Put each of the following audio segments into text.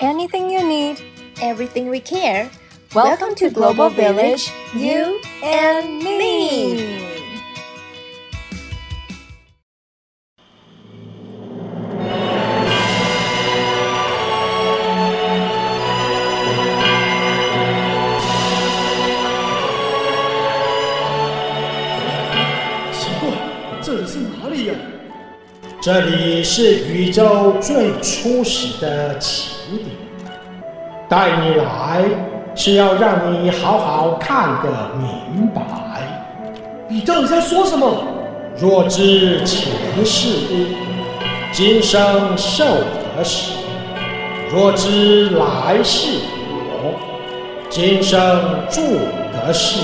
anything you need, everything we care. Welcome, Welcome to Global Village, you and me. 这里是宇宙最初始的起 点，带你来是要让你好好看个明白。你到底在说什么？若知前世因，今生受得死；若知来世果，今生住得世。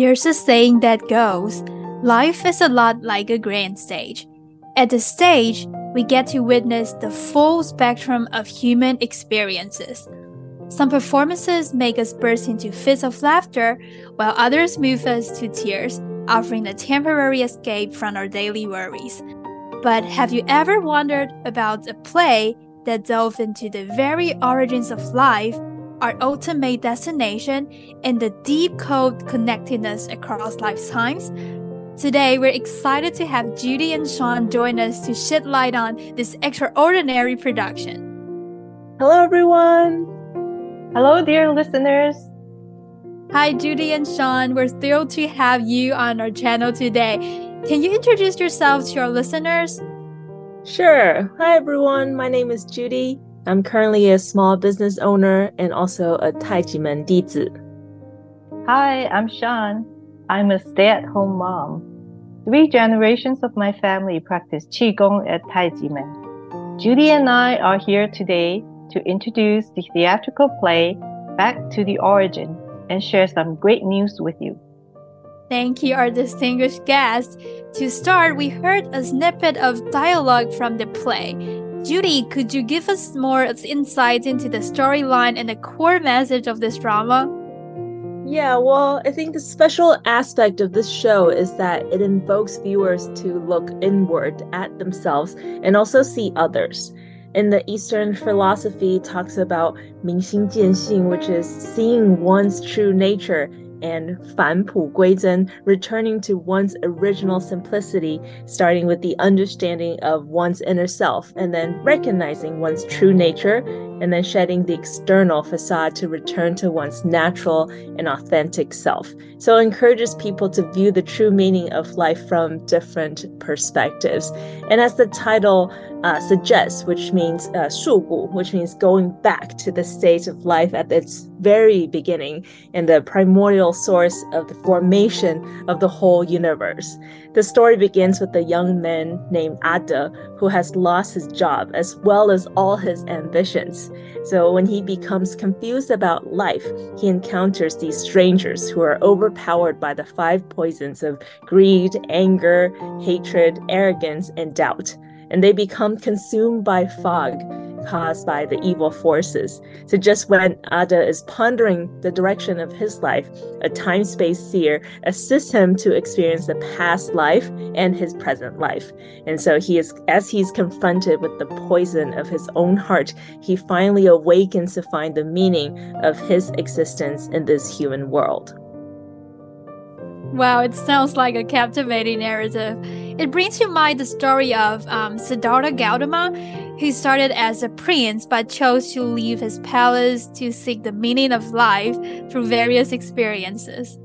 There's a saying that goes Life is a lot like a grand stage. At the stage, we get to witness the full spectrum of human experiences. Some performances make us burst into fits of laughter, while others move us to tears, offering a temporary escape from our daily worries. But have you ever wondered about a play that delved into the very origins of life our ultimate destination, and the deep code connectedness across lifetimes. Today, we're excited to have Judy and Sean join us to shed light on this extraordinary production. Hello, everyone. Hello, dear listeners. Hi, Judy and Sean. We're thrilled to have you on our channel today. Can you introduce yourselves to our listeners? Sure. Hi, everyone. My name is Judy. I'm currently a small business owner and also a Taijimen Dizi. Hi, I'm Sean. I'm a stay-at-home mom. Three generations of my family practice Qigong at Taijimen. Judy and I are here today to introduce the theatrical play Back to the Origin and share some great news with you. Thank you, our distinguished guest. To start, we heard a snippet of dialogue from the play. Judy, could you give us more insight into the storyline and the core message of this drama? Yeah, well, I think the special aspect of this show is that it invokes viewers to look inward at themselves and also see others. In the Eastern philosophy talks about 明心见性, which is seeing one's true nature and Fan Pu Guizhen, returning to one's original simplicity, starting with the understanding of one's inner self, and then recognizing one's true nature, and then shedding the external facade to return to one's natural and authentic self. So it encourages people to view the true meaning of life from different perspectives. And as the title uh, suggests, which means uh, which means going back to the state of life at its very beginning and the primordial source of the formation of the whole universe. The story begins with a young man named A-De who has lost his job as well as all his ambitions. So when he becomes confused about life, he encounters these strangers who are overpowered by the five poisons of greed, anger, hatred, arrogance, and doubt and they become consumed by fog caused by the evil forces. So just when A-De is pondering the direction of his life, a time-space seer assists him to experience the past life and his present life. And so he is as he's confronted with the poison of his own heart, he finally awakens to find the meaning of his existence in this human world. Wow, it sounds like a captivating narrative. It brings to mind the story of um, Siddhartha Gautama, who started as a prince but chose to leave his palace to seek the meaning of life through various experiences.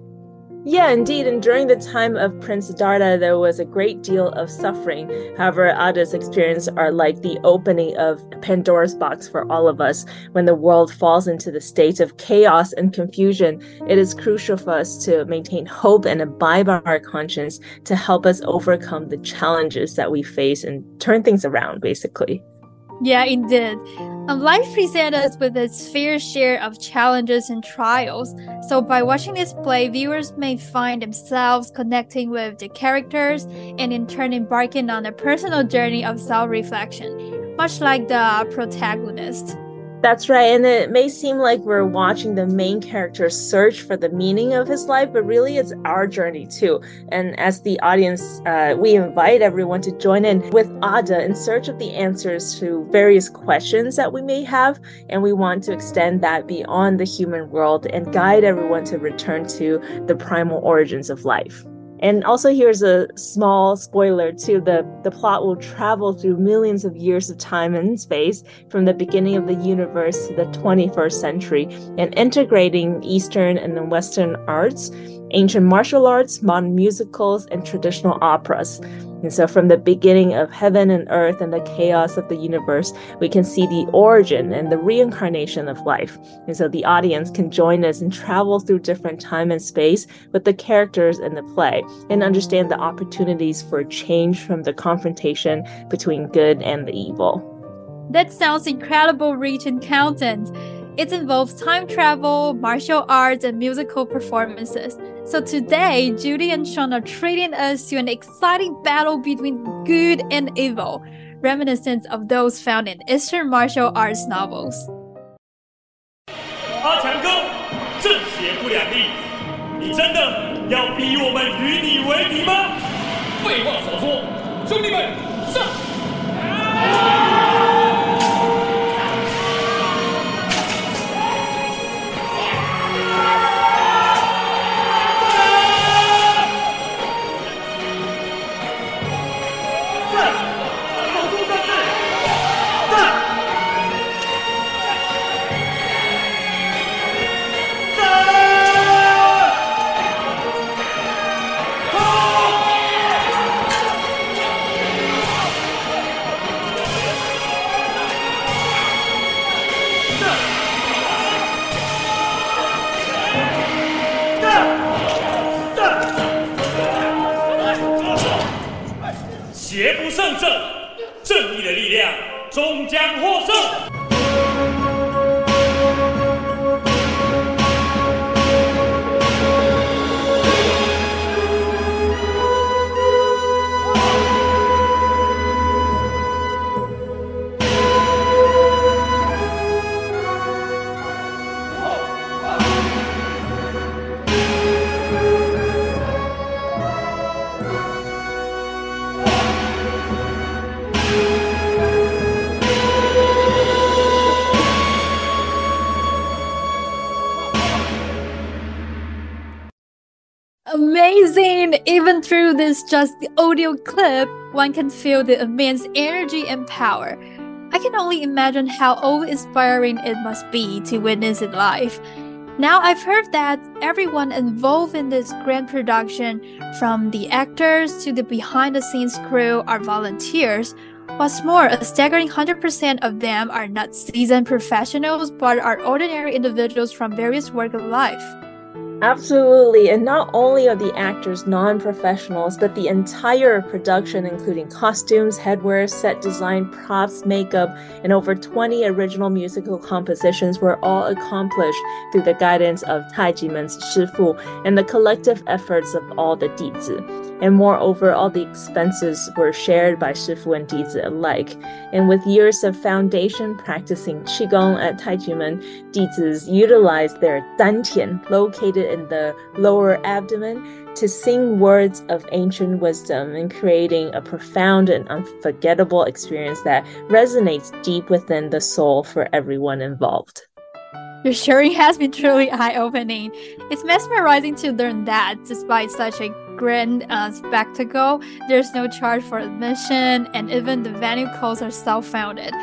Yeah, indeed. And during the time of Prince Siddhartha, there was a great deal of suffering. However, A-De's experience are like the opening of Pandora's box for all of us. When the world falls into the state of chaos and confusion, it is crucial for us to maintain hope and abide by our conscience to help us overcome the challenges that we face and turn things around, basically. Yeah, indeed. Um, life presents us with its fair share of challenges and trials. So, by watching this play, viewers may find themselves connecting with the characters and in turn embarking on a personal journey of self reflection. much like the protagonist. That's right. And it may seem like we're watching the main character search for the meaning of his life, but really it's our journey too. And as the audience, uh, we invite everyone to join in with A-De in search of the answers to various questions that we may have. And we want to extend that beyond the human world and guide everyone to return to the primal origins of life. And also here's a small spoiler too. The the plot will travel through millions of years of time and space from the beginning of the universe to the 21st century and integrating Eastern and Western arts, ancient martial arts, modern musicals, and traditional operas. And so, from the beginning of heaven and earth and the chaos of the universe, we can see the origin and the reincarnation of life. And so, the audience can join us and travel through different time and space with the characters in the play and understand the opportunities for change from the confrontation between good and the evil. That sounds incredible, rich in content. It involves time travel, martial arts, and musical performances. So today, Judy and Sean are treating us to an exciting battle between good and evil, reminiscent of those found in Eastern martial arts novels. 阿强哥，正邪不两立，你真的要逼我们与你为敌吗？废话少说，兄弟们，上！ Amazing! Even through this just the audio clip, one can feel the immense energy and power. I can only imagine how awe-inspiring it must be to witness it live. Now I've heard that everyone involved in this grand production, from the actors to the behind-the-scenes crew, are volunteers. What's more, a staggering 100% of them are not seasoned professionals but are ordinary individuals from various walks of life. Absolutely. And not only are the actors non professionals, but the entire production, including costumes, headwear, set design, props, makeup, and over 20 original musical compositions, were all accomplished through the guidance of Taijimen's Shifu and the collective efforts of all the Dizi. And moreover, all the expenses were shared by Shifu and Dizi alike. And with years of foundation practicing Qigong at Taijimen, Dizis utilized their Dantian, located in the lower abdomen to sing words of ancient wisdom and creating a profound and unforgettable experience that resonates deep within the soul for everyone involved. Your sharing has been truly eye opening. It's mesmerizing to learn that despite such a grand uh, spectacle, there's no charge for admission, and even the venue costs are self founded.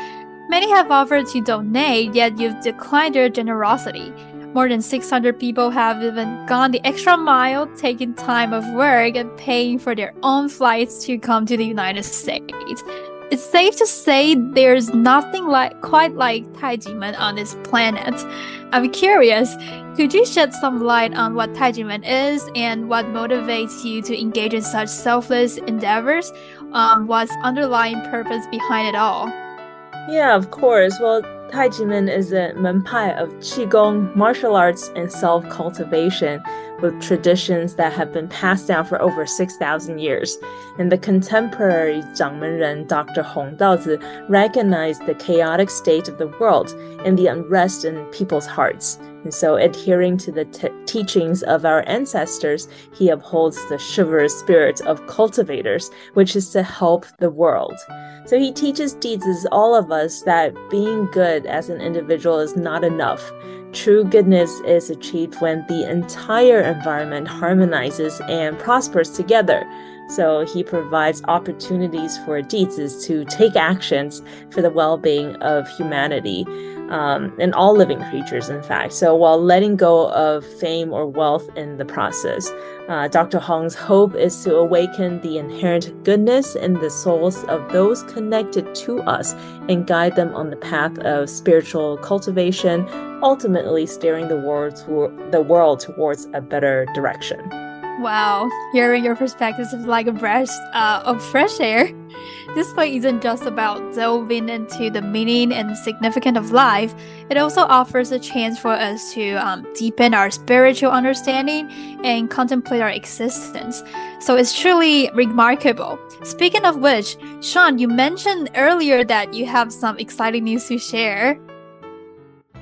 Many have offered to donate, yet you've declined their generosity. More than 600 people have even gone the extra mile, taking time of work and paying for their own flights to come to the United States. It's safe to say there's nothing like quite like Taijimen on this planet. I'm curious, could you shed some light on what Taijimen is and what motivates you to engage in such selfless endeavors? Um, what's underlying purpose behind it all? Yeah, of course. Well, Taijimen is a menpai of Qigong, martial arts, and self cultivation. With traditions that have been passed down for over 6,000 years. And the contemporary Zhangmenren Dr. Hong Daozi recognized the chaotic state of the world and the unrest in people's hearts. And so, adhering to the teachings of our ancestors, he upholds the chivalrous spirit of cultivators, which is to help the world. So, he teaches teaches all of us that being good as an individual is not enough. True goodness is achieved when the entire environment harmonizes and prospers together. So he provides opportunities for Dizis to take actions for the well being of humanity um, and all living creatures, in fact. So while letting go of fame or wealth in the process, uh, Dr. Hong's hope is to awaken the inherent goodness in the souls of those connected to us and guide them on the path of spiritual cultivation, ultimately steering the world, to- the world towards a better direction. Wow, hearing your perspectives is like a breath uh, of fresh air. This play isn't just about delving into the meaning and significance of life, it also offers a chance for us to um, deepen our spiritual understanding and contemplate our existence. So it's truly remarkable. Speaking of which, Sean, you mentioned earlier that you have some exciting news to share.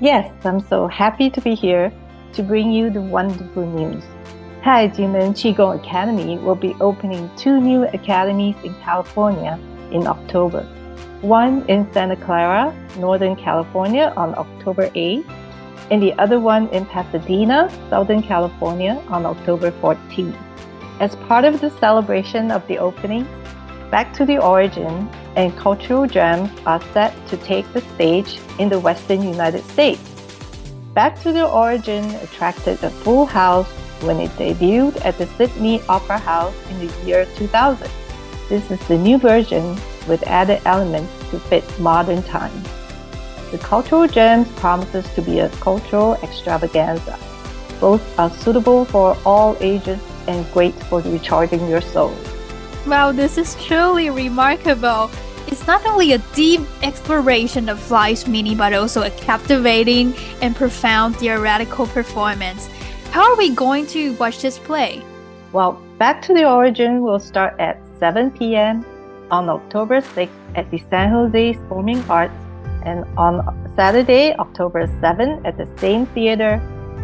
Yes, I'm so happy to be here to bring you the wonderful news. Taijimen Qigong Academy will be opening two new academies in California in October. One in Santa Clara, Northern California on October 8th, and the other one in Pasadena, Southern California on October 14th. As part of the celebration of the openings, Back to the Origin and Cultural Gems are set to take the stage in the Western United States. Back to the Origin attracted a full house when it debuted at the Sydney Opera House in the year 2000. This is the new version with added elements to fit modern times. The Cultural Gems promises to be a cultural extravaganza. Both are suitable for all ages and great for recharging your soul. Wow, this is truly remarkable. It's not only a deep exploration of life's meaning, but also a captivating and profound theoretical performance. How are we going to watch this play? Well, Back to the Origin will start at 7 p.m. on October 6th at the San Jose Performing Arts, and on Saturday, October 7th at the same theater,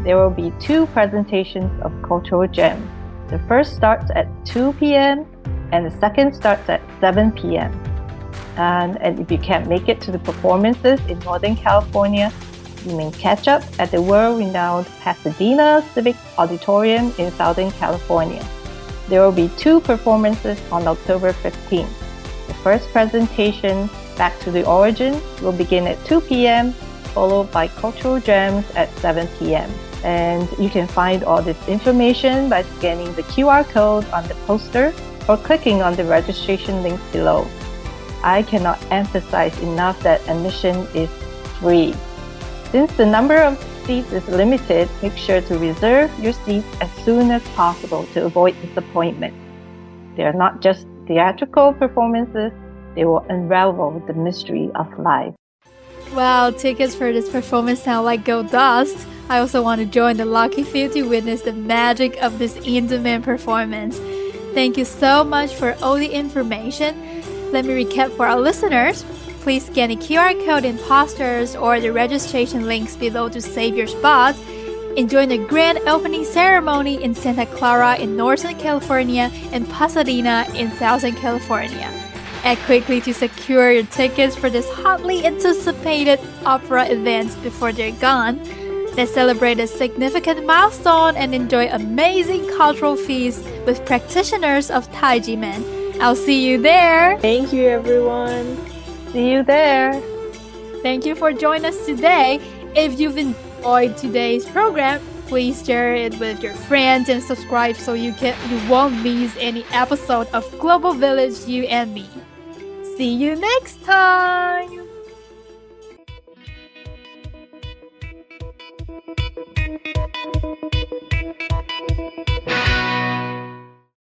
there will be two presentations of cultural gems. The first starts at 2 p.m. and the second starts at 7 p.m. And, and if you can't make it to the performances in Northern California, you catch up at the world-renowned Pasadena Civic Auditorium in Southern California. There will be two performances on October 15th. The first presentation, Back to the Origin, will begin at 2 p.m., followed by Cultural Gems at 7 p.m. And you can find all this information by scanning the QR code on the poster or clicking on the registration link below. I cannot emphasize enough that admission is free. Since the number of seats is limited, make sure to reserve your seats as soon as possible to avoid disappointment. They are not just theatrical performances, they will unravel the mystery of life. Wow, tickets for this performance sound like gold dust. I also want to join the lucky few to witness the magic of this in demand performance. Thank you so much for all the information. Let me recap for our listeners please scan the QR code in posters or the registration links below to save your spots. Enjoy the grand opening ceremony in Santa Clara in Northern California and Pasadena in Southern California. Act quickly to secure your tickets for this hotly anticipated opera events before they're gone. Let's celebrate a significant milestone and enjoy amazing cultural feasts with practitioners of Taiji Men. I'll see you there. Thank you, everyone. See you there. Thank you for joining us today. If you've enjoyed today's program, please share it with your friends and subscribe so you can you won't miss any episode of Global Village You and Me. See you next time.